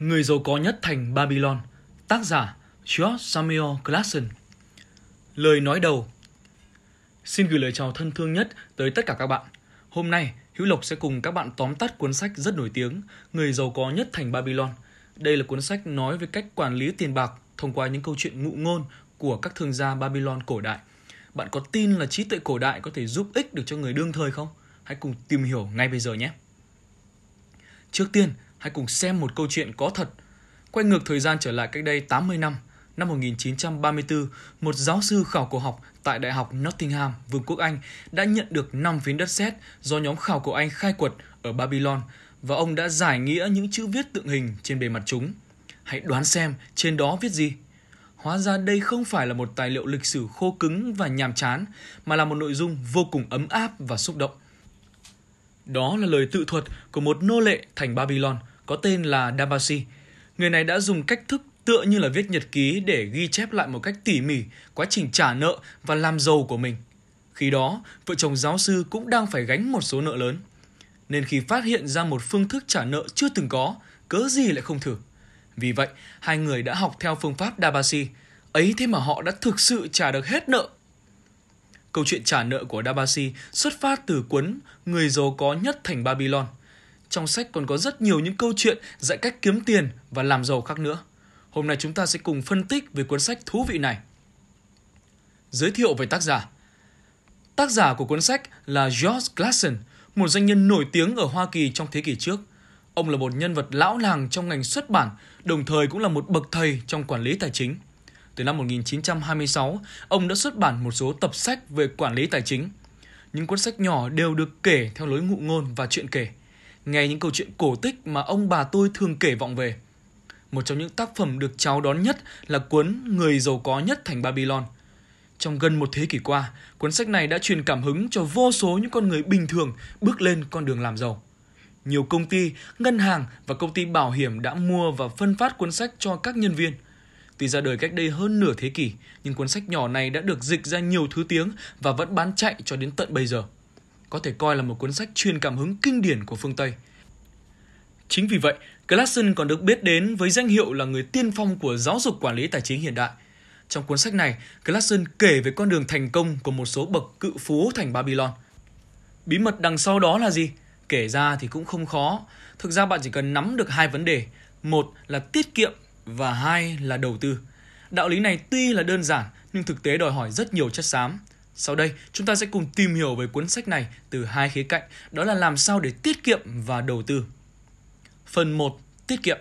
Người giàu có nhất thành Babylon, tác giả George Samuel Clarkson Lời nói đầu Xin gửi lời chào thân thương nhất tới tất cả các bạn. Hôm nay, Hữu Lộc sẽ cùng các bạn tóm tắt cuốn sách rất nổi tiếng Người giàu có nhất thành Babylon. Đây là cuốn sách nói về cách quản lý tiền bạc thông qua những câu chuyện ngụ ngôn của các thương gia Babylon cổ đại. Bạn có tin là trí tuệ cổ đại có thể giúp ích được cho người đương thời không? Hãy cùng tìm hiểu ngay bây giờ nhé. Trước tiên, hãy cùng xem một câu chuyện có thật. Quay ngược thời gian trở lại cách đây 80 năm, năm 1934, một giáo sư khảo cổ học tại Đại học Nottingham, Vương quốc Anh đã nhận được 5 phiến đất sét do nhóm khảo cổ Anh khai quật ở Babylon và ông đã giải nghĩa những chữ viết tượng hình trên bề mặt chúng. Hãy đoán xem trên đó viết gì? Hóa ra đây không phải là một tài liệu lịch sử khô cứng và nhàm chán, mà là một nội dung vô cùng ấm áp và xúc động. Đó là lời tự thuật của một nô lệ thành Babylon có tên là Damasi. Người này đã dùng cách thức tựa như là viết nhật ký để ghi chép lại một cách tỉ mỉ quá trình trả nợ và làm giàu của mình. Khi đó, vợ chồng giáo sư cũng đang phải gánh một số nợ lớn. Nên khi phát hiện ra một phương thức trả nợ chưa từng có, cớ gì lại không thử. Vì vậy, hai người đã học theo phương pháp Dabasi. Ấy thế mà họ đã thực sự trả được hết nợ. Câu chuyện trả nợ của Dabasi xuất phát từ cuốn Người giàu có nhất thành Babylon. Trong sách còn có rất nhiều những câu chuyện dạy cách kiếm tiền và làm giàu khác nữa. Hôm nay chúng ta sẽ cùng phân tích về cuốn sách thú vị này. Giới thiệu về tác giả Tác giả của cuốn sách là George Clason, một doanh nhân nổi tiếng ở Hoa Kỳ trong thế kỷ trước. Ông là một nhân vật lão làng trong ngành xuất bản, đồng thời cũng là một bậc thầy trong quản lý tài chính. Từ năm 1926, ông đã xuất bản một số tập sách về quản lý tài chính. Những cuốn sách nhỏ đều được kể theo lối ngụ ngôn và chuyện kể. Nghe những câu chuyện cổ tích mà ông bà tôi thường kể vọng về. Một trong những tác phẩm được chào đón nhất là cuốn Người giàu có nhất thành Babylon. Trong gần một thế kỷ qua, cuốn sách này đã truyền cảm hứng cho vô số những con người bình thường bước lên con đường làm giàu. Nhiều công ty, ngân hàng và công ty bảo hiểm đã mua và phân phát cuốn sách cho các nhân viên – Tuy ra đời cách đây hơn nửa thế kỷ, nhưng cuốn sách nhỏ này đã được dịch ra nhiều thứ tiếng và vẫn bán chạy cho đến tận bây giờ. Có thể coi là một cuốn sách truyền cảm hứng kinh điển của phương Tây. Chính vì vậy, Clason còn được biết đến với danh hiệu là người tiên phong của giáo dục quản lý tài chính hiện đại. Trong cuốn sách này, Clason kể về con đường thành công của một số bậc cự phú thành Babylon. Bí mật đằng sau đó là gì? Kể ra thì cũng không khó. Thực ra bạn chỉ cần nắm được hai vấn đề. Một là tiết kiệm và hai là đầu tư. Đạo lý này tuy là đơn giản nhưng thực tế đòi hỏi rất nhiều chất xám. Sau đây, chúng ta sẽ cùng tìm hiểu về cuốn sách này từ hai khía cạnh, đó là làm sao để tiết kiệm và đầu tư. Phần 1. Tiết kiệm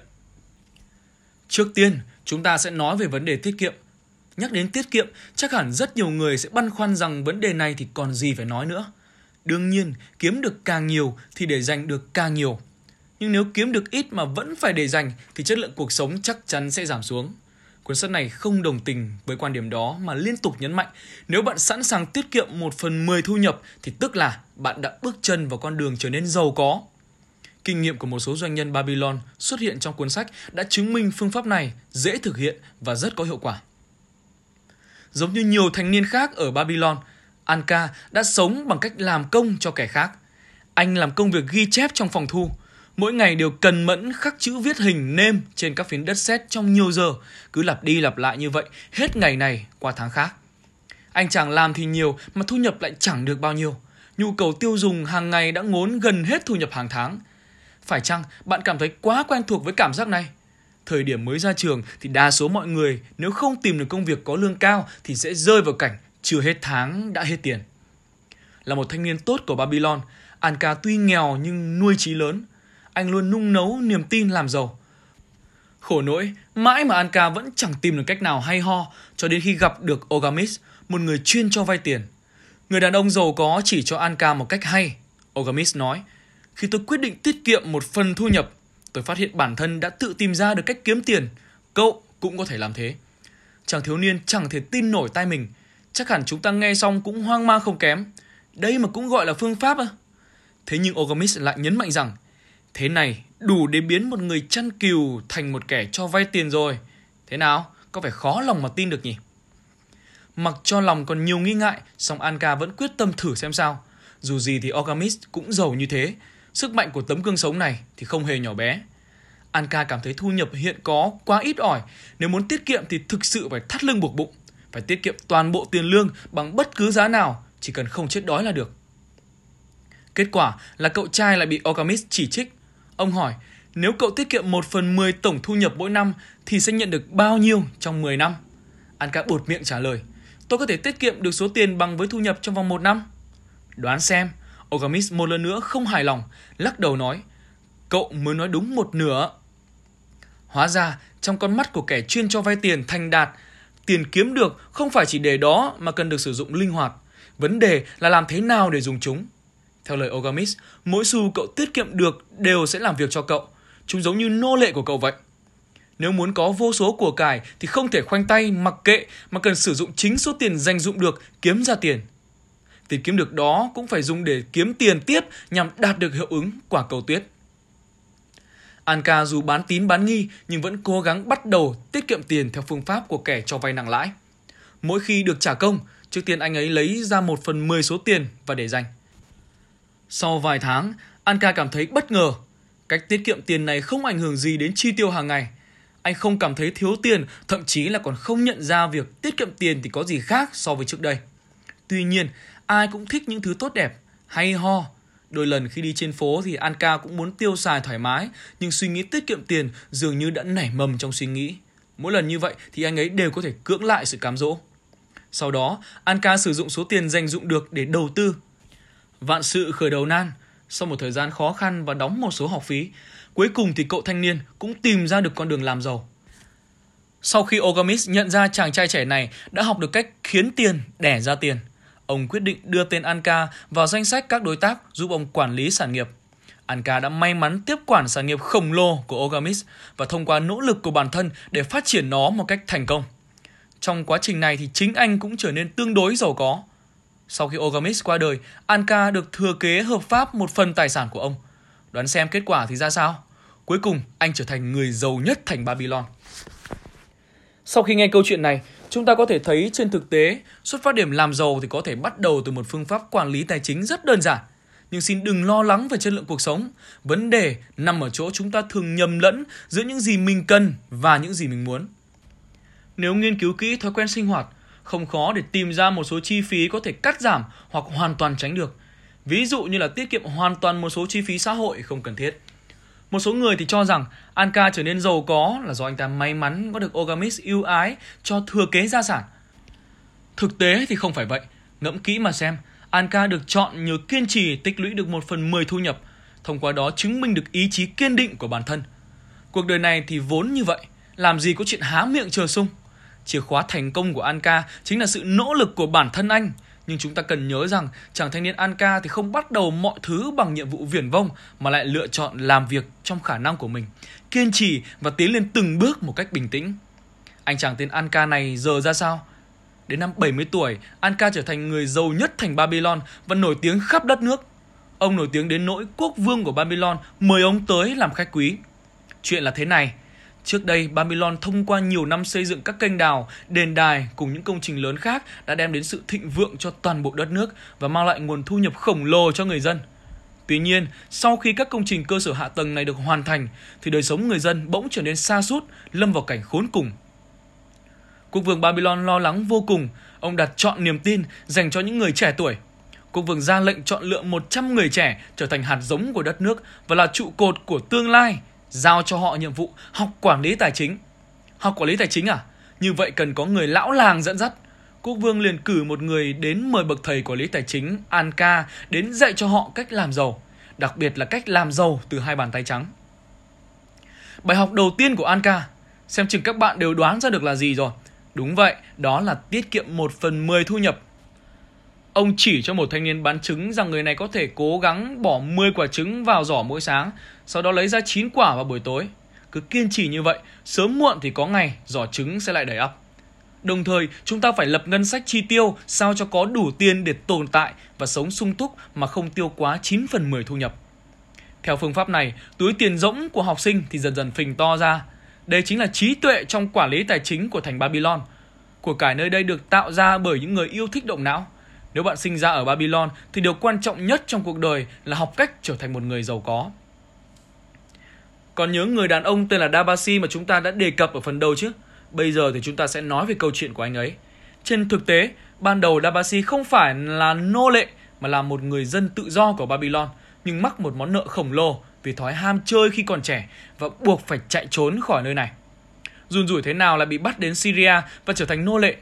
Trước tiên, chúng ta sẽ nói về vấn đề tiết kiệm. Nhắc đến tiết kiệm, chắc hẳn rất nhiều người sẽ băn khoăn rằng vấn đề này thì còn gì phải nói nữa. Đương nhiên, kiếm được càng nhiều thì để dành được càng nhiều nhưng nếu kiếm được ít mà vẫn phải để dành thì chất lượng cuộc sống chắc chắn sẽ giảm xuống. Cuốn sách này không đồng tình với quan điểm đó mà liên tục nhấn mạnh nếu bạn sẵn sàng tiết kiệm 1 phần 10 thu nhập thì tức là bạn đã bước chân vào con đường trở nên giàu có. Kinh nghiệm của một số doanh nhân Babylon xuất hiện trong cuốn sách đã chứng minh phương pháp này dễ thực hiện và rất có hiệu quả. Giống như nhiều thanh niên khác ở Babylon, Anka đã sống bằng cách làm công cho kẻ khác. Anh làm công việc ghi chép trong phòng thu, mỗi ngày đều cần mẫn khắc chữ viết hình nêm trên các phiến đất sét trong nhiều giờ, cứ lặp đi lặp lại như vậy hết ngày này qua tháng khác. Anh chàng làm thì nhiều mà thu nhập lại chẳng được bao nhiêu. Nhu cầu tiêu dùng hàng ngày đã ngốn gần hết thu nhập hàng tháng. Phải chăng bạn cảm thấy quá quen thuộc với cảm giác này? Thời điểm mới ra trường thì đa số mọi người nếu không tìm được công việc có lương cao thì sẽ rơi vào cảnh chưa hết tháng đã hết tiền. Là một thanh niên tốt của Babylon, Anka tuy nghèo nhưng nuôi trí lớn, anh luôn nung nấu niềm tin làm giàu. Khổ nỗi, mãi mà Anka vẫn chẳng tìm được cách nào hay ho cho đến khi gặp được Ogamis, một người chuyên cho vay tiền. Người đàn ông giàu có chỉ cho Anka một cách hay. Ogamis nói, khi tôi quyết định tiết kiệm một phần thu nhập, tôi phát hiện bản thân đã tự tìm ra được cách kiếm tiền. Cậu cũng có thể làm thế. Chàng thiếu niên chẳng thể tin nổi tai mình. Chắc hẳn chúng ta nghe xong cũng hoang mang không kém. Đây mà cũng gọi là phương pháp à? Thế nhưng Ogamis lại nhấn mạnh rằng Thế này đủ để biến một người chăn cừu thành một kẻ cho vay tiền rồi. Thế nào? Có phải khó lòng mà tin được nhỉ? Mặc cho lòng còn nhiều nghi ngại, song Anka vẫn quyết tâm thử xem sao. Dù gì thì Orgamis cũng giàu như thế, sức mạnh của tấm gương sống này thì không hề nhỏ bé. Anka cảm thấy thu nhập hiện có quá ít ỏi. Nếu muốn tiết kiệm thì thực sự phải thắt lưng buộc bụng. Phải tiết kiệm toàn bộ tiền lương bằng bất cứ giá nào, chỉ cần không chết đói là được. Kết quả là cậu trai lại bị Okamis chỉ trích. Ông hỏi, nếu cậu tiết kiệm 1 phần 10 tổng thu nhập mỗi năm thì sẽ nhận được bao nhiêu trong 10 năm? Anka bột miệng trả lời, tôi có thể tiết kiệm được số tiền bằng với thu nhập trong vòng một năm. Đoán xem, Ogamis một lần nữa không hài lòng, lắc đầu nói, cậu mới nói đúng một nửa. Hóa ra, trong con mắt của kẻ chuyên cho vay tiền thành đạt, tiền kiếm được không phải chỉ để đó mà cần được sử dụng linh hoạt. Vấn đề là làm thế nào để dùng chúng. Theo lời Ogamis, mỗi xu cậu tiết kiệm được đều sẽ làm việc cho cậu. Chúng giống như nô lệ của cậu vậy. Nếu muốn có vô số của cải thì không thể khoanh tay mặc kệ mà cần sử dụng chính số tiền dành dụng được kiếm ra tiền. Tiền kiếm được đó cũng phải dùng để kiếm tiền tiếp nhằm đạt được hiệu ứng quả cầu tuyết. Anka dù bán tín bán nghi nhưng vẫn cố gắng bắt đầu tiết kiệm tiền theo phương pháp của kẻ cho vay nặng lãi. Mỗi khi được trả công, trước tiên anh ấy lấy ra một phần 10 số tiền và để dành. Sau vài tháng, Anka cảm thấy bất ngờ. Cách tiết kiệm tiền này không ảnh hưởng gì đến chi tiêu hàng ngày. Anh không cảm thấy thiếu tiền, thậm chí là còn không nhận ra việc tiết kiệm tiền thì có gì khác so với trước đây. Tuy nhiên, ai cũng thích những thứ tốt đẹp, hay ho. Đôi lần khi đi trên phố thì Anka cũng muốn tiêu xài thoải mái, nhưng suy nghĩ tiết kiệm tiền dường như đã nảy mầm trong suy nghĩ. Mỗi lần như vậy thì anh ấy đều có thể cưỡng lại sự cám dỗ. Sau đó, Anka sử dụng số tiền dành dụng được để đầu tư, Vạn sự khởi đầu nan, sau một thời gian khó khăn và đóng một số học phí, cuối cùng thì cậu thanh niên cũng tìm ra được con đường làm giàu. Sau khi Ogamis nhận ra chàng trai trẻ này đã học được cách khiến tiền đẻ ra tiền, ông quyết định đưa tên Anka vào danh sách các đối tác giúp ông quản lý sản nghiệp. Anka đã may mắn tiếp quản sản nghiệp khổng lồ của Ogamis và thông qua nỗ lực của bản thân để phát triển nó một cách thành công. Trong quá trình này thì chính anh cũng trở nên tương đối giàu có. Sau khi Ogamis qua đời, Anka được thừa kế hợp pháp một phần tài sản của ông. Đoán xem kết quả thì ra sao? Cuối cùng, anh trở thành người giàu nhất thành Babylon. Sau khi nghe câu chuyện này, chúng ta có thể thấy trên thực tế, xuất phát điểm làm giàu thì có thể bắt đầu từ một phương pháp quản lý tài chính rất đơn giản. Nhưng xin đừng lo lắng về chất lượng cuộc sống. Vấn đề nằm ở chỗ chúng ta thường nhầm lẫn giữa những gì mình cần và những gì mình muốn. Nếu nghiên cứu kỹ thói quen sinh hoạt, không khó để tìm ra một số chi phí có thể cắt giảm hoặc hoàn toàn tránh được. Ví dụ như là tiết kiệm hoàn toàn một số chi phí xã hội không cần thiết. Một số người thì cho rằng Anka trở nên giàu có là do anh ta may mắn có được Ogamis ưu ái cho thừa kế gia sản. Thực tế thì không phải vậy. Ngẫm kỹ mà xem, Anka được chọn nhờ kiên trì tích lũy được một phần 10 thu nhập, thông qua đó chứng minh được ý chí kiên định của bản thân. Cuộc đời này thì vốn như vậy, làm gì có chuyện há miệng chờ sung. Chìa khóa thành công của Anka chính là sự nỗ lực của bản thân anh. Nhưng chúng ta cần nhớ rằng chàng thanh niên Anka thì không bắt đầu mọi thứ bằng nhiệm vụ viển vông mà lại lựa chọn làm việc trong khả năng của mình, kiên trì và tiến lên từng bước một cách bình tĩnh. Anh chàng tên Anka này giờ ra sao? Đến năm 70 tuổi, Anka trở thành người giàu nhất thành Babylon và nổi tiếng khắp đất nước. Ông nổi tiếng đến nỗi quốc vương của Babylon mời ông tới làm khách quý. Chuyện là thế này, Trước đây, Babylon thông qua nhiều năm xây dựng các kênh đào, đền đài cùng những công trình lớn khác đã đem đến sự thịnh vượng cho toàn bộ đất nước và mang lại nguồn thu nhập khổng lồ cho người dân. Tuy nhiên, sau khi các công trình cơ sở hạ tầng này được hoàn thành, thì đời sống người dân bỗng trở nên xa sút lâm vào cảnh khốn cùng. Quốc vương Babylon lo lắng vô cùng, ông đặt chọn niềm tin dành cho những người trẻ tuổi. Quốc vương ra lệnh chọn lựa 100 người trẻ trở thành hạt giống của đất nước và là trụ cột của tương lai giao cho họ nhiệm vụ học quản lý tài chính. Học quản lý tài chính à? Như vậy cần có người lão làng dẫn dắt. Quốc vương liền cử một người đến mời bậc thầy quản lý tài chính An Ca đến dạy cho họ cách làm giàu, đặc biệt là cách làm giàu từ hai bàn tay trắng. Bài học đầu tiên của An Ca, xem chừng các bạn đều đoán ra được là gì rồi. Đúng vậy, đó là tiết kiệm 1 phần 10 thu nhập Ông chỉ cho một thanh niên bán trứng rằng người này có thể cố gắng bỏ 10 quả trứng vào giỏ mỗi sáng, sau đó lấy ra 9 quả vào buổi tối. Cứ kiên trì như vậy, sớm muộn thì có ngày giỏ trứng sẽ lại đầy ắp. Đồng thời, chúng ta phải lập ngân sách chi tiêu sao cho có đủ tiền để tồn tại và sống sung túc mà không tiêu quá 9 phần 10 thu nhập. Theo phương pháp này, túi tiền rỗng của học sinh thì dần dần phình to ra. Đây chính là trí tuệ trong quản lý tài chính của thành Babylon. Của cải nơi đây được tạo ra bởi những người yêu thích động não. Nếu bạn sinh ra ở Babylon thì điều quan trọng nhất trong cuộc đời là học cách trở thành một người giàu có. Còn nhớ người đàn ông tên là Dabasi mà chúng ta đã đề cập ở phần đầu chứ? Bây giờ thì chúng ta sẽ nói về câu chuyện của anh ấy. Trên thực tế, ban đầu Dabasi không phải là nô lệ mà là một người dân tự do của Babylon nhưng mắc một món nợ khổng lồ vì thói ham chơi khi còn trẻ và buộc phải chạy trốn khỏi nơi này. Run rủi thế nào là bị bắt đến Syria và trở thành nô lệ.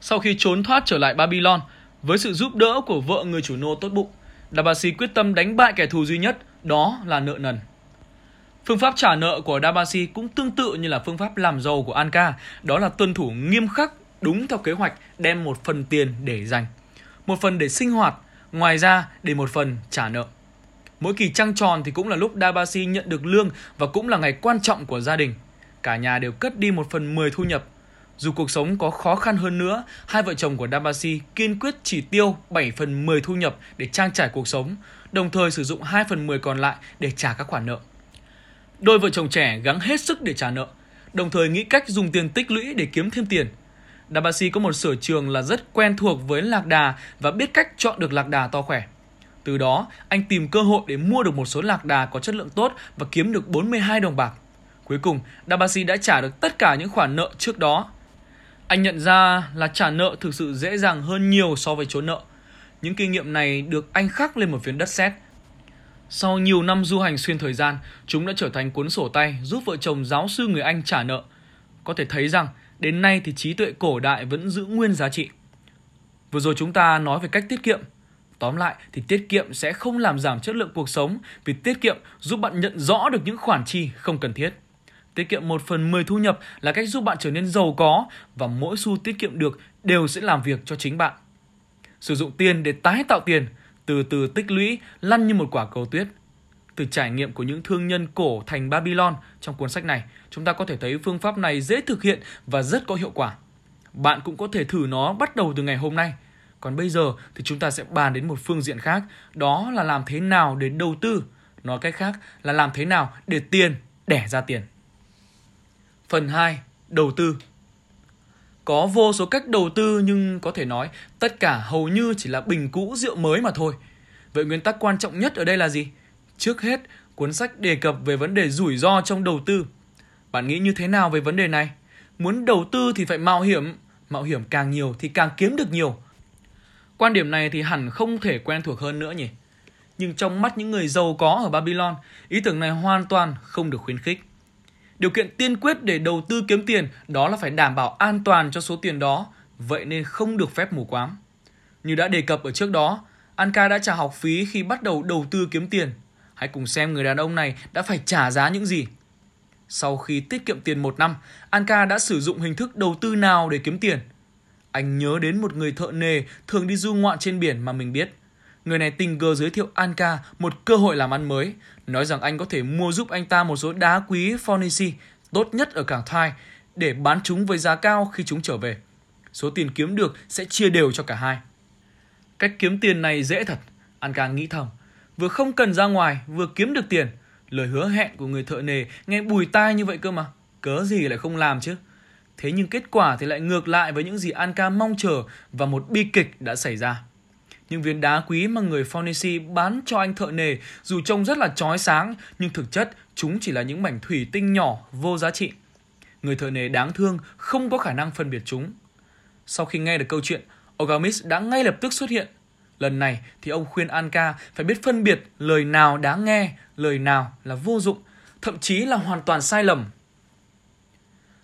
Sau khi trốn thoát trở lại Babylon, với sự giúp đỡ của vợ người chủ nô tốt bụng, Dabasi quyết tâm đánh bại kẻ thù duy nhất, đó là nợ nần. Phương pháp trả nợ của Dabasi cũng tương tự như là phương pháp làm giàu của Anka, đó là tuân thủ nghiêm khắc đúng theo kế hoạch đem một phần tiền để dành, một phần để sinh hoạt, ngoài ra để một phần trả nợ. Mỗi kỳ trăng tròn thì cũng là lúc Dabasi nhận được lương và cũng là ngày quan trọng của gia đình. Cả nhà đều cất đi một phần 10 thu nhập. Dù cuộc sống có khó khăn hơn nữa, hai vợ chồng của Dabasi kiên quyết chỉ tiêu 7 phần 10 thu nhập để trang trải cuộc sống, đồng thời sử dụng 2 phần 10 còn lại để trả các khoản nợ. Đôi vợ chồng trẻ gắng hết sức để trả nợ, đồng thời nghĩ cách dùng tiền tích lũy để kiếm thêm tiền. Dabasi có một sở trường là rất quen thuộc với lạc đà và biết cách chọn được lạc đà to khỏe. Từ đó, anh tìm cơ hội để mua được một số lạc đà có chất lượng tốt và kiếm được 42 đồng bạc. Cuối cùng, Dabasi đã trả được tất cả những khoản nợ trước đó. Anh nhận ra là trả nợ thực sự dễ dàng hơn nhiều so với trốn nợ. Những kinh nghiệm này được anh khắc lên một phiến đất sét. Sau nhiều năm du hành xuyên thời gian, chúng đã trở thành cuốn sổ tay giúp vợ chồng giáo sư người Anh trả nợ. Có thể thấy rằng, đến nay thì trí tuệ cổ đại vẫn giữ nguyên giá trị. Vừa rồi chúng ta nói về cách tiết kiệm. Tóm lại thì tiết kiệm sẽ không làm giảm chất lượng cuộc sống vì tiết kiệm giúp bạn nhận rõ được những khoản chi không cần thiết. Tiết kiệm 1 phần 10 thu nhập là cách giúp bạn trở nên giàu có và mỗi xu tiết kiệm được đều sẽ làm việc cho chính bạn. Sử dụng tiền để tái tạo tiền, từ từ tích lũy lăn như một quả cầu tuyết. Từ trải nghiệm của những thương nhân cổ thành Babylon trong cuốn sách này, chúng ta có thể thấy phương pháp này dễ thực hiện và rất có hiệu quả. Bạn cũng có thể thử nó bắt đầu từ ngày hôm nay. Còn bây giờ thì chúng ta sẽ bàn đến một phương diện khác, đó là làm thế nào để đầu tư. Nói cách khác là làm thế nào để tiền đẻ ra tiền. Phần 2. Đầu tư Có vô số cách đầu tư nhưng có thể nói tất cả hầu như chỉ là bình cũ rượu mới mà thôi. Vậy nguyên tắc quan trọng nhất ở đây là gì? Trước hết, cuốn sách đề cập về vấn đề rủi ro trong đầu tư. Bạn nghĩ như thế nào về vấn đề này? Muốn đầu tư thì phải mạo hiểm, mạo hiểm càng nhiều thì càng kiếm được nhiều. Quan điểm này thì hẳn không thể quen thuộc hơn nữa nhỉ. Nhưng trong mắt những người giàu có ở Babylon, ý tưởng này hoàn toàn không được khuyến khích. Điều kiện tiên quyết để đầu tư kiếm tiền đó là phải đảm bảo an toàn cho số tiền đó, vậy nên không được phép mù quáng. Như đã đề cập ở trước đó, Anka đã trả học phí khi bắt đầu đầu tư kiếm tiền. Hãy cùng xem người đàn ông này đã phải trả giá những gì. Sau khi tiết kiệm tiền một năm, Anka đã sử dụng hình thức đầu tư nào để kiếm tiền? Anh nhớ đến một người thợ nề thường đi du ngoạn trên biển mà mình biết. Người này tình cờ giới thiệu Anka một cơ hội làm ăn mới, nói rằng anh có thể mua giúp anh ta một số đá quý Fornici tốt nhất ở cảng Thai để bán chúng với giá cao khi chúng trở về. Số tiền kiếm được sẽ chia đều cho cả hai. Cách kiếm tiền này dễ thật, Anka nghĩ thầm. Vừa không cần ra ngoài, vừa kiếm được tiền. Lời hứa hẹn của người thợ nề nghe bùi tai như vậy cơ mà. Cớ gì lại không làm chứ? Thế nhưng kết quả thì lại ngược lại với những gì Anka mong chờ và một bi kịch đã xảy ra. Những viên đá quý mà người Fornesi bán cho anh thợ nề dù trông rất là chói sáng nhưng thực chất chúng chỉ là những mảnh thủy tinh nhỏ vô giá trị. Người thợ nề đáng thương không có khả năng phân biệt chúng. Sau khi nghe được câu chuyện, Ogamis đã ngay lập tức xuất hiện. Lần này thì ông khuyên Anka phải biết phân biệt lời nào đáng nghe, lời nào là vô dụng, thậm chí là hoàn toàn sai lầm.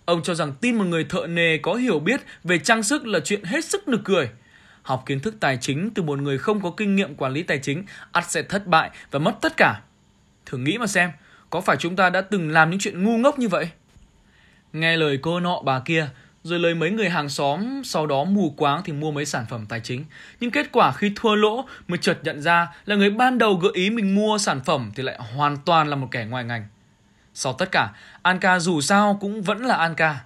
Ông cho rằng tin một người thợ nề có hiểu biết về trang sức là chuyện hết sức nực cười. Học kiến thức tài chính từ một người không có kinh nghiệm quản lý tài chính ắt sẽ thất bại và mất tất cả. Thử nghĩ mà xem, có phải chúng ta đã từng làm những chuyện ngu ngốc như vậy? Nghe lời cô nọ bà kia, rồi lời mấy người hàng xóm sau đó mù quáng thì mua mấy sản phẩm tài chính. Nhưng kết quả khi thua lỗ mới chợt nhận ra là người ban đầu gợi ý mình mua sản phẩm thì lại hoàn toàn là một kẻ ngoài ngành. Sau tất cả, Anka dù sao cũng vẫn là Anka.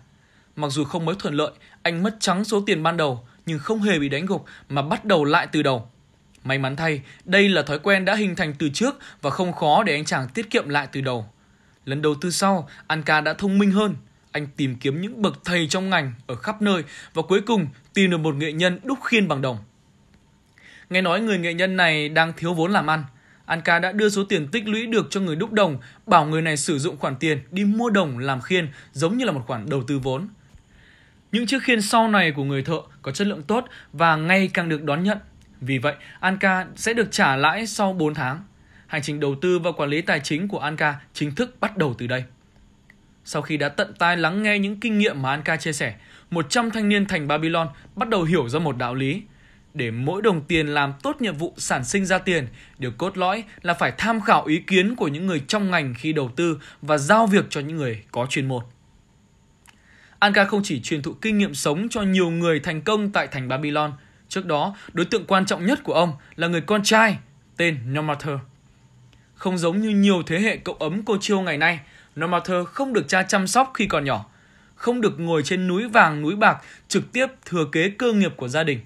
Mặc dù không mấy thuận lợi, anh mất trắng số tiền ban đầu, nhưng không hề bị đánh gục mà bắt đầu lại từ đầu. May mắn thay, đây là thói quen đã hình thành từ trước và không khó để anh chàng tiết kiệm lại từ đầu. Lần đầu tư sau, Anka đã thông minh hơn. Anh tìm kiếm những bậc thầy trong ngành ở khắp nơi và cuối cùng tìm được một nghệ nhân đúc khiên bằng đồng. Nghe nói người nghệ nhân này đang thiếu vốn làm ăn. Anka đã đưa số tiền tích lũy được cho người đúc đồng, bảo người này sử dụng khoản tiền đi mua đồng làm khiên giống như là một khoản đầu tư vốn. Những chiếc khiên sau này của người thợ có chất lượng tốt và ngày càng được đón nhận. Vì vậy, Anka sẽ được trả lãi sau 4 tháng. Hành trình đầu tư và quản lý tài chính của Anka chính thức bắt đầu từ đây. Sau khi đã tận tai lắng nghe những kinh nghiệm mà Anka chia sẻ, 100 thanh niên thành Babylon bắt đầu hiểu ra một đạo lý. Để mỗi đồng tiền làm tốt nhiệm vụ sản sinh ra tiền, điều cốt lõi là phải tham khảo ý kiến của những người trong ngành khi đầu tư và giao việc cho những người có chuyên môn. Anka không chỉ truyền thụ kinh nghiệm sống cho nhiều người thành công tại thành Babylon. Trước đó, đối tượng quan trọng nhất của ông là người con trai tên Nomather. Không giống như nhiều thế hệ cậu ấm cô chiêu ngày nay, Nomather không được cha chăm sóc khi còn nhỏ, không được ngồi trên núi vàng núi bạc trực tiếp thừa kế cơ nghiệp của gia đình.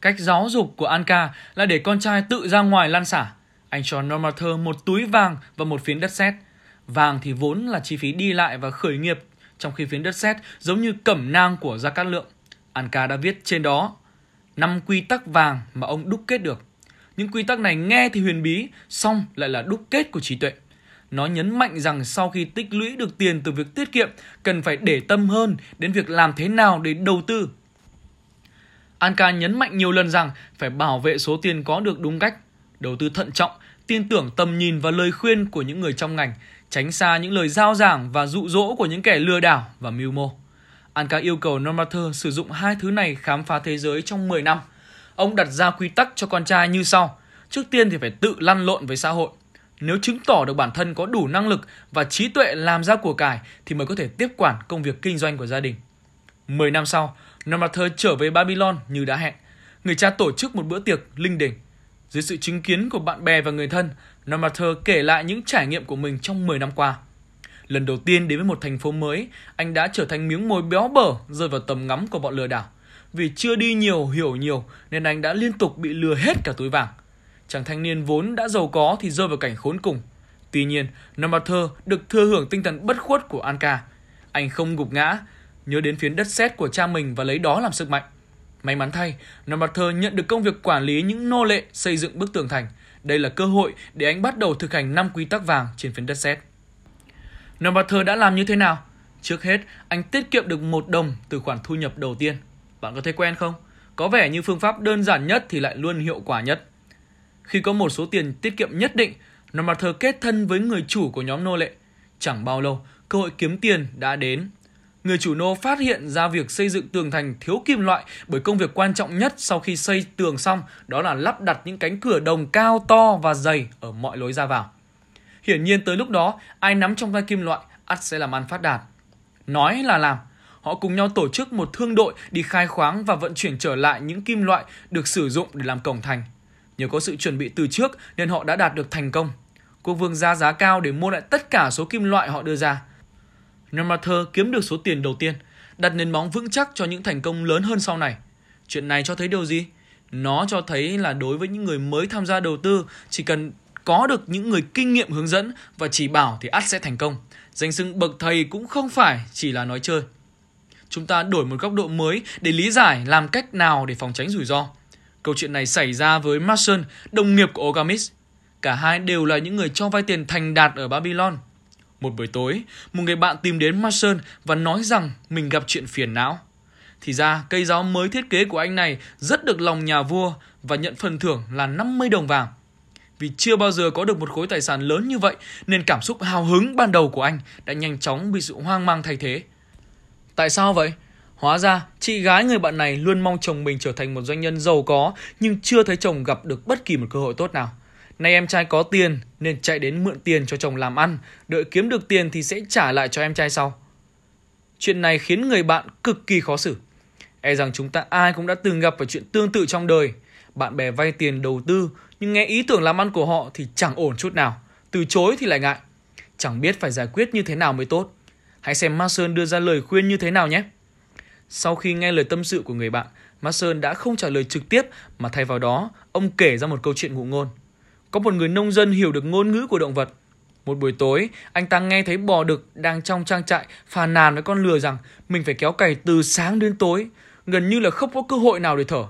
Cách giáo dục của Anka là để con trai tự ra ngoài lan xả. Anh cho Nomather một túi vàng và một phiến đất sét. Vàng thì vốn là chi phí đi lại và khởi nghiệp trong khi phiến đất sét giống như cẩm nang của Gia Cát Lượng. Anka đã viết trên đó năm quy tắc vàng mà ông đúc kết được. Những quy tắc này nghe thì huyền bí, song lại là đúc kết của trí tuệ. Nó nhấn mạnh rằng sau khi tích lũy được tiền từ việc tiết kiệm, cần phải để tâm hơn đến việc làm thế nào để đầu tư. Anka nhấn mạnh nhiều lần rằng phải bảo vệ số tiền có được đúng cách, đầu tư thận trọng, tin tưởng tầm nhìn và lời khuyên của những người trong ngành tránh xa những lời giao giảng và dụ dỗ của những kẻ lừa đảo và mưu mô. Anka yêu cầu Normather sử dụng hai thứ này khám phá thế giới trong 10 năm. Ông đặt ra quy tắc cho con trai như sau. Trước tiên thì phải tự lăn lộn với xã hội. Nếu chứng tỏ được bản thân có đủ năng lực và trí tuệ làm ra của cải thì mới có thể tiếp quản công việc kinh doanh của gia đình. 10 năm sau, Normather trở về Babylon như đã hẹn. Người cha tổ chức một bữa tiệc linh đình. Dưới sự chứng kiến của bạn bè và người thân, Normater kể lại những trải nghiệm của mình trong 10 năm qua. Lần đầu tiên đến với một thành phố mới, anh đã trở thành miếng mồi béo bở rơi vào tầm ngắm của bọn lừa đảo. Vì chưa đi nhiều, hiểu nhiều nên anh đã liên tục bị lừa hết cả túi vàng. Chàng thanh niên vốn đã giàu có thì rơi vào cảnh khốn cùng. Tuy nhiên, Normater được thừa hưởng tinh thần bất khuất của Anka. Anh không gục ngã, nhớ đến phiến đất sét của cha mình và lấy đó làm sức mạnh. May mắn thay, Normater nhận được công việc quản lý những nô lệ xây dựng bức tường thành – đây là cơ hội để anh bắt đầu thực hành 5 quy tắc vàng trên phiến đất sét. Novater đã làm như thế nào? Trước hết, anh tiết kiệm được một đồng từ khoản thu nhập đầu tiên. Bạn có thấy quen không? Có vẻ như phương pháp đơn giản nhất thì lại luôn hiệu quả nhất. Khi có một số tiền tiết kiệm nhất định, Novater kết thân với người chủ của nhóm nô lệ. Chẳng bao lâu, cơ hội kiếm tiền đã đến người chủ nô phát hiện ra việc xây dựng tường thành thiếu kim loại bởi công việc quan trọng nhất sau khi xây tường xong đó là lắp đặt những cánh cửa đồng cao to và dày ở mọi lối ra vào. Hiển nhiên tới lúc đó, ai nắm trong tay kim loại ắt sẽ làm ăn phát đạt. Nói là làm, họ cùng nhau tổ chức một thương đội đi khai khoáng và vận chuyển trở lại những kim loại được sử dụng để làm cổng thành. Nhờ có sự chuẩn bị từ trước nên họ đã đạt được thành công. Quốc vương ra giá cao để mua lại tất cả số kim loại họ đưa ra – Namater kiếm được số tiền đầu tiên, đặt nền móng vững chắc cho những thành công lớn hơn sau này. Chuyện này cho thấy điều gì? Nó cho thấy là đối với những người mới tham gia đầu tư, chỉ cần có được những người kinh nghiệm hướng dẫn và chỉ bảo thì ắt sẽ thành công. Danh xưng bậc thầy cũng không phải chỉ là nói chơi. Chúng ta đổi một góc độ mới để lý giải làm cách nào để phòng tránh rủi ro. Câu chuyện này xảy ra với Marson, đồng nghiệp của Ogamis. Cả hai đều là những người cho vay tiền thành đạt ở Babylon. Một buổi tối, một người bạn tìm đến Marson và nói rằng mình gặp chuyện phiền não. Thì ra, cây giáo mới thiết kế của anh này rất được lòng nhà vua và nhận phần thưởng là 50 đồng vàng. Vì chưa bao giờ có được một khối tài sản lớn như vậy nên cảm xúc hào hứng ban đầu của anh đã nhanh chóng bị sự hoang mang thay thế. Tại sao vậy? Hóa ra, chị gái người bạn này luôn mong chồng mình trở thành một doanh nhân giàu có nhưng chưa thấy chồng gặp được bất kỳ một cơ hội tốt nào. Nay em trai có tiền nên chạy đến mượn tiền cho chồng làm ăn, đợi kiếm được tiền thì sẽ trả lại cho em trai sau. Chuyện này khiến người bạn cực kỳ khó xử. E rằng chúng ta ai cũng đã từng gặp phải chuyện tương tự trong đời. Bạn bè vay tiền đầu tư nhưng nghe ý tưởng làm ăn của họ thì chẳng ổn chút nào. Từ chối thì lại ngại. Chẳng biết phải giải quyết như thế nào mới tốt. Hãy xem Mason đưa ra lời khuyên như thế nào nhé. Sau khi nghe lời tâm sự của người bạn, Mason đã không trả lời trực tiếp mà thay vào đó, ông kể ra một câu chuyện ngụ ngôn. Có một người nông dân hiểu được ngôn ngữ của động vật. Một buổi tối, anh ta nghe thấy bò đực đang trong trang trại phàn nàn với con lừa rằng mình phải kéo cày từ sáng đến tối, gần như là không có cơ hội nào để thở.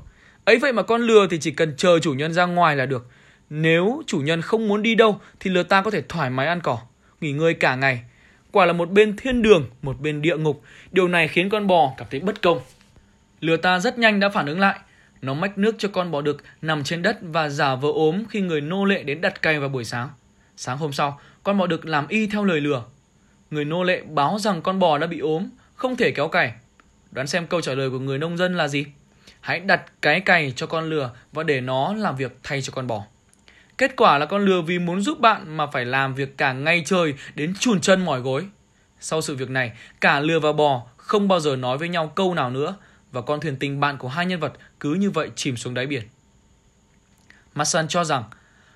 Ấy vậy mà con lừa thì chỉ cần chờ chủ nhân ra ngoài là được. Nếu chủ nhân không muốn đi đâu thì lừa ta có thể thoải mái ăn cỏ, nghỉ ngơi cả ngày. Quả là một bên thiên đường, một bên địa ngục. Điều này khiến con bò cảm thấy bất công. Lừa ta rất nhanh đã phản ứng lại. Nó mách nước cho con bò đực nằm trên đất và giả vờ ốm khi người nô lệ đến đặt cày vào buổi sáng. Sáng hôm sau, con bò đực làm y theo lời lừa. Người nô lệ báo rằng con bò đã bị ốm, không thể kéo cày. Đoán xem câu trả lời của người nông dân là gì? Hãy đặt cái cày cho con lừa và để nó làm việc thay cho con bò. Kết quả là con lừa vì muốn giúp bạn mà phải làm việc cả ngày trời đến chuồn chân mỏi gối. Sau sự việc này, cả lừa và bò không bao giờ nói với nhau câu nào nữa và con thuyền tình bạn của hai nhân vật cứ như vậy chìm xuống đáy biển. Masan cho rằng,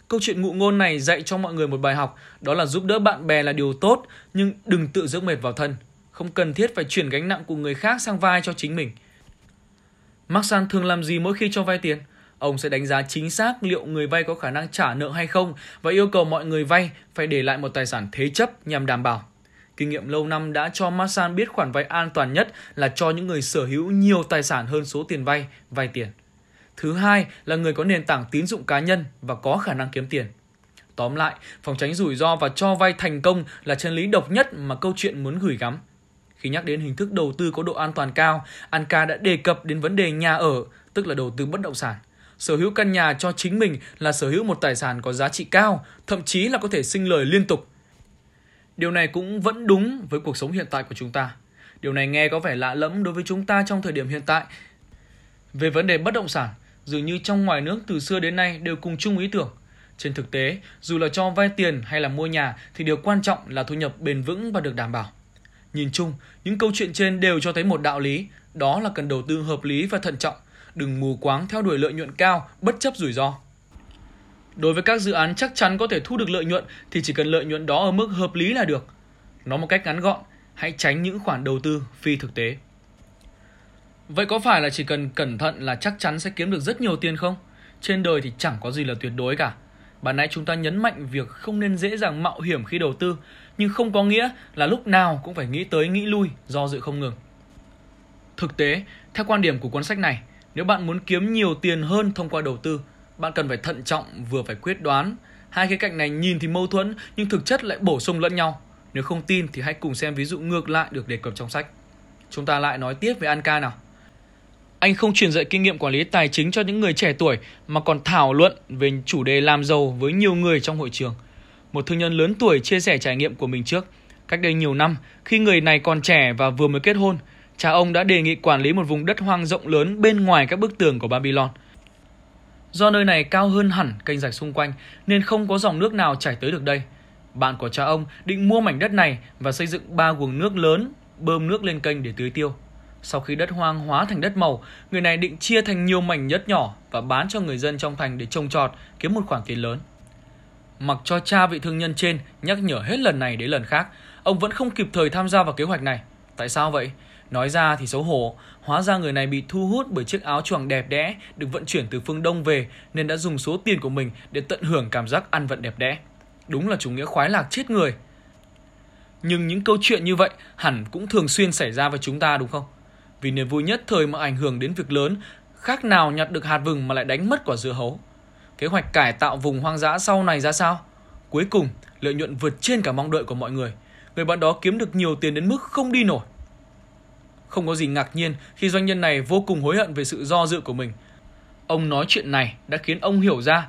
câu chuyện ngụ ngôn này dạy cho mọi người một bài học, đó là giúp đỡ bạn bè là điều tốt, nhưng đừng tự dưỡng mệt vào thân. Không cần thiết phải chuyển gánh nặng của người khác sang vai cho chính mình. Masan thường làm gì mỗi khi cho vay tiền? Ông sẽ đánh giá chính xác liệu người vay có khả năng trả nợ hay không và yêu cầu mọi người vay phải để lại một tài sản thế chấp nhằm đảm bảo. Kinh nghiệm lâu năm đã cho Masan biết khoản vay an toàn nhất là cho những người sở hữu nhiều tài sản hơn số tiền vay, vay tiền. Thứ hai là người có nền tảng tín dụng cá nhân và có khả năng kiếm tiền. Tóm lại, phòng tránh rủi ro và cho vay thành công là chân lý độc nhất mà câu chuyện muốn gửi gắm. Khi nhắc đến hình thức đầu tư có độ an toàn cao, Anka đã đề cập đến vấn đề nhà ở, tức là đầu tư bất động sản. Sở hữu căn nhà cho chính mình là sở hữu một tài sản có giá trị cao, thậm chí là có thể sinh lời liên tục. Điều này cũng vẫn đúng với cuộc sống hiện tại của chúng ta. Điều này nghe có vẻ lạ lẫm đối với chúng ta trong thời điểm hiện tại. Về vấn đề bất động sản, dường như trong ngoài nước từ xưa đến nay đều cùng chung ý tưởng. Trên thực tế, dù là cho vay tiền hay là mua nhà thì điều quan trọng là thu nhập bền vững và được đảm bảo. Nhìn chung, những câu chuyện trên đều cho thấy một đạo lý, đó là cần đầu tư hợp lý và thận trọng, đừng mù quáng theo đuổi lợi nhuận cao bất chấp rủi ro. Đối với các dự án chắc chắn có thể thu được lợi nhuận thì chỉ cần lợi nhuận đó ở mức hợp lý là được. Nói một cách ngắn gọn, hãy tránh những khoản đầu tư phi thực tế. Vậy có phải là chỉ cần cẩn thận là chắc chắn sẽ kiếm được rất nhiều tiền không? Trên đời thì chẳng có gì là tuyệt đối cả. Bạn nãy chúng ta nhấn mạnh việc không nên dễ dàng mạo hiểm khi đầu tư, nhưng không có nghĩa là lúc nào cũng phải nghĩ tới nghĩ lui do dự không ngừng. Thực tế, theo quan điểm của cuốn sách này, nếu bạn muốn kiếm nhiều tiền hơn thông qua đầu tư, bạn cần phải thận trọng vừa phải quyết đoán. Hai cái cạnh này nhìn thì mâu thuẫn nhưng thực chất lại bổ sung lẫn nhau. Nếu không tin thì hãy cùng xem ví dụ ngược lại được đề cập trong sách. Chúng ta lại nói tiếp về Anka nào. Anh không truyền dạy kinh nghiệm quản lý tài chính cho những người trẻ tuổi mà còn thảo luận về chủ đề làm giàu với nhiều người trong hội trường. Một thương nhân lớn tuổi chia sẻ trải nghiệm của mình trước. Cách đây nhiều năm, khi người này còn trẻ và vừa mới kết hôn, cha ông đã đề nghị quản lý một vùng đất hoang rộng lớn bên ngoài các bức tường của Babylon. Do nơi này cao hơn hẳn kênh rạch xung quanh nên không có dòng nước nào chảy tới được đây. Bạn của cha ông định mua mảnh đất này và xây dựng ba guồng nước lớn bơm nước lên kênh để tưới tiêu. Sau khi đất hoang hóa thành đất màu, người này định chia thành nhiều mảnh nhất nhỏ và bán cho người dân trong thành để trồng trọt, kiếm một khoản tiền lớn. Mặc cho cha vị thương nhân trên nhắc nhở hết lần này đến lần khác, ông vẫn không kịp thời tham gia vào kế hoạch này. Tại sao vậy? Nói ra thì xấu hổ, hóa ra người này bị thu hút bởi chiếc áo choàng đẹp đẽ được vận chuyển từ phương Đông về nên đã dùng số tiền của mình để tận hưởng cảm giác ăn vận đẹp đẽ. Đúng là chủ nghĩa khoái lạc chết người. Nhưng những câu chuyện như vậy hẳn cũng thường xuyên xảy ra với chúng ta đúng không? Vì niềm vui nhất thời mà ảnh hưởng đến việc lớn, khác nào nhặt được hạt vừng mà lại đánh mất quả dưa hấu. Kế hoạch cải tạo vùng hoang dã sau này ra sao? Cuối cùng, lợi nhuận vượt trên cả mong đợi của mọi người. Người bạn đó kiếm được nhiều tiền đến mức không đi nổi. Không có gì ngạc nhiên khi doanh nhân này vô cùng hối hận về sự do dự của mình. Ông nói chuyện này đã khiến ông hiểu ra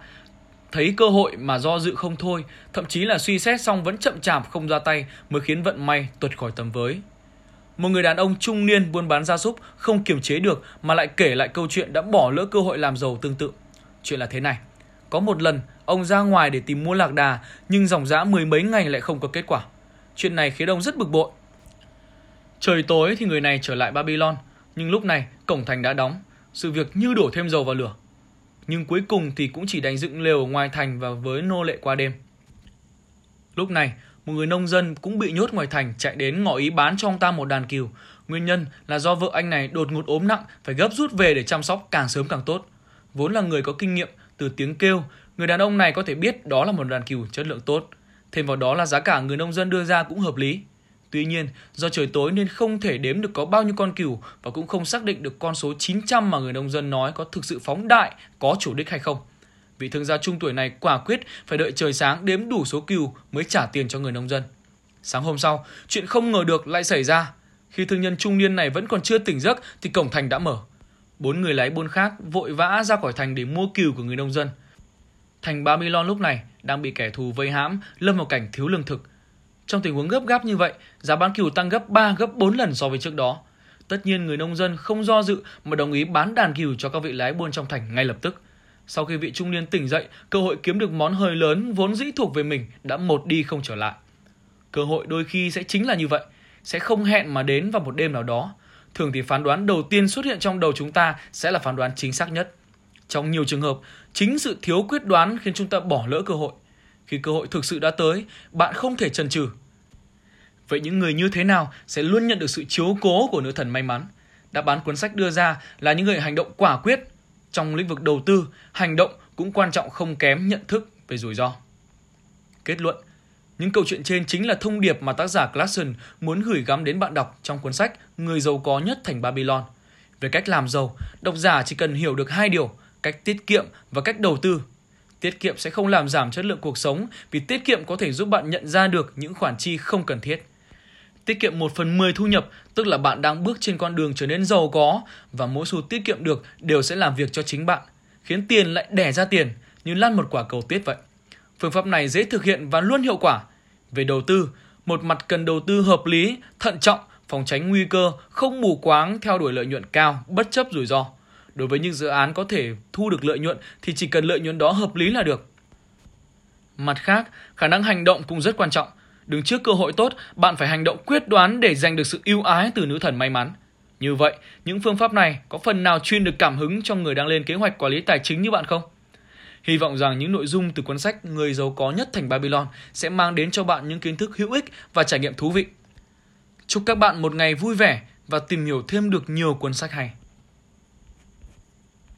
thấy cơ hội mà do dự không thôi, thậm chí là suy xét xong vẫn chậm chạp không ra tay mới khiến vận may tuột khỏi tầm với. Một người đàn ông trung niên buôn bán gia súc không kiềm chế được mà lại kể lại câu chuyện đã bỏ lỡ cơ hội làm giàu tương tự. Chuyện là thế này, có một lần ông ra ngoài để tìm mua lạc đà nhưng dòng dã mười mấy ngày lại không có kết quả. Chuyện này khiến ông rất bực bội. Trời tối thì người này trở lại Babylon, nhưng lúc này cổng thành đã đóng, sự việc như đổ thêm dầu vào lửa. Nhưng cuối cùng thì cũng chỉ đánh dựng lều ngoài thành và với nô lệ qua đêm. Lúc này, một người nông dân cũng bị nhốt ngoài thành chạy đến ngỏ ý bán cho ông ta một đàn cừu. Nguyên nhân là do vợ anh này đột ngột ốm nặng, phải gấp rút về để chăm sóc càng sớm càng tốt. Vốn là người có kinh nghiệm từ tiếng kêu, người đàn ông này có thể biết đó là một đàn cừu chất lượng tốt. Thêm vào đó là giá cả người nông dân đưa ra cũng hợp lý. Tuy nhiên, do trời tối nên không thể đếm được có bao nhiêu con cừu và cũng không xác định được con số 900 mà người nông dân nói có thực sự phóng đại, có chủ đích hay không. Vị thương gia trung tuổi này quả quyết phải đợi trời sáng đếm đủ số cừu mới trả tiền cho người nông dân. Sáng hôm sau, chuyện không ngờ được lại xảy ra. Khi thương nhân trung niên này vẫn còn chưa tỉnh giấc thì cổng thành đã mở. Bốn người lái buôn khác vội vã ra khỏi thành để mua cừu của người nông dân. Thành Babylon lúc này đang bị kẻ thù vây hãm, lâm vào cảnh thiếu lương thực. Trong tình huống gấp gáp như vậy, giá bán cừu tăng gấp 3 gấp 4 lần so với trước đó. Tất nhiên người nông dân không do dự mà đồng ý bán đàn cừu cho các vị lái buôn trong thành ngay lập tức. Sau khi vị trung niên tỉnh dậy, cơ hội kiếm được món hời lớn vốn dĩ thuộc về mình đã một đi không trở lại. Cơ hội đôi khi sẽ chính là như vậy, sẽ không hẹn mà đến vào một đêm nào đó. Thường thì phán đoán đầu tiên xuất hiện trong đầu chúng ta sẽ là phán đoán chính xác nhất. Trong nhiều trường hợp, chính sự thiếu quyết đoán khiến chúng ta bỏ lỡ cơ hội. Khi cơ hội thực sự đã tới, bạn không thể chần chừ. Vậy những người như thế nào sẽ luôn nhận được sự chiếu cố của nữ thần may mắn? Đáp án cuốn sách đưa ra là những người hành động quả quyết. Trong lĩnh vực đầu tư, hành động cũng quan trọng không kém nhận thức về rủi ro. Kết luận, những câu chuyện trên chính là thông điệp mà tác giả Clarkson muốn gửi gắm đến bạn đọc trong cuốn sách Người giàu có nhất thành Babylon. Về cách làm giàu, độc giả chỉ cần hiểu được hai điều, cách tiết kiệm và cách đầu tư. Tiết kiệm sẽ không làm giảm chất lượng cuộc sống vì tiết kiệm có thể giúp bạn nhận ra được những khoản chi không cần thiết. Tiết kiệm 1 phần 10 thu nhập, tức là bạn đang bước trên con đường trở nên giàu có và mỗi xu tiết kiệm được đều sẽ làm việc cho chính bạn, khiến tiền lại đẻ ra tiền như lăn một quả cầu tuyết vậy. Phương pháp này dễ thực hiện và luôn hiệu quả. Về đầu tư, một mặt cần đầu tư hợp lý, thận trọng, phòng tránh nguy cơ, không mù quáng theo đuổi lợi nhuận cao, bất chấp rủi ro. Đối với những dự án có thể thu được lợi nhuận thì chỉ cần lợi nhuận đó hợp lý là được. Mặt khác, khả năng hành động cũng rất quan trọng. Đứng trước cơ hội tốt, bạn phải hành động quyết đoán để giành được sự ưu ái từ nữ thần may mắn. Như vậy, những phương pháp này có phần nào chuyên được cảm hứng cho người đang lên kế hoạch quản lý tài chính như bạn không? Hy vọng rằng những nội dung từ cuốn sách Người giàu có nhất thành Babylon sẽ mang đến cho bạn những kiến thức hữu ích và trải nghiệm thú vị. Chúc các bạn một ngày vui vẻ và tìm hiểu thêm được nhiều cuốn sách hay.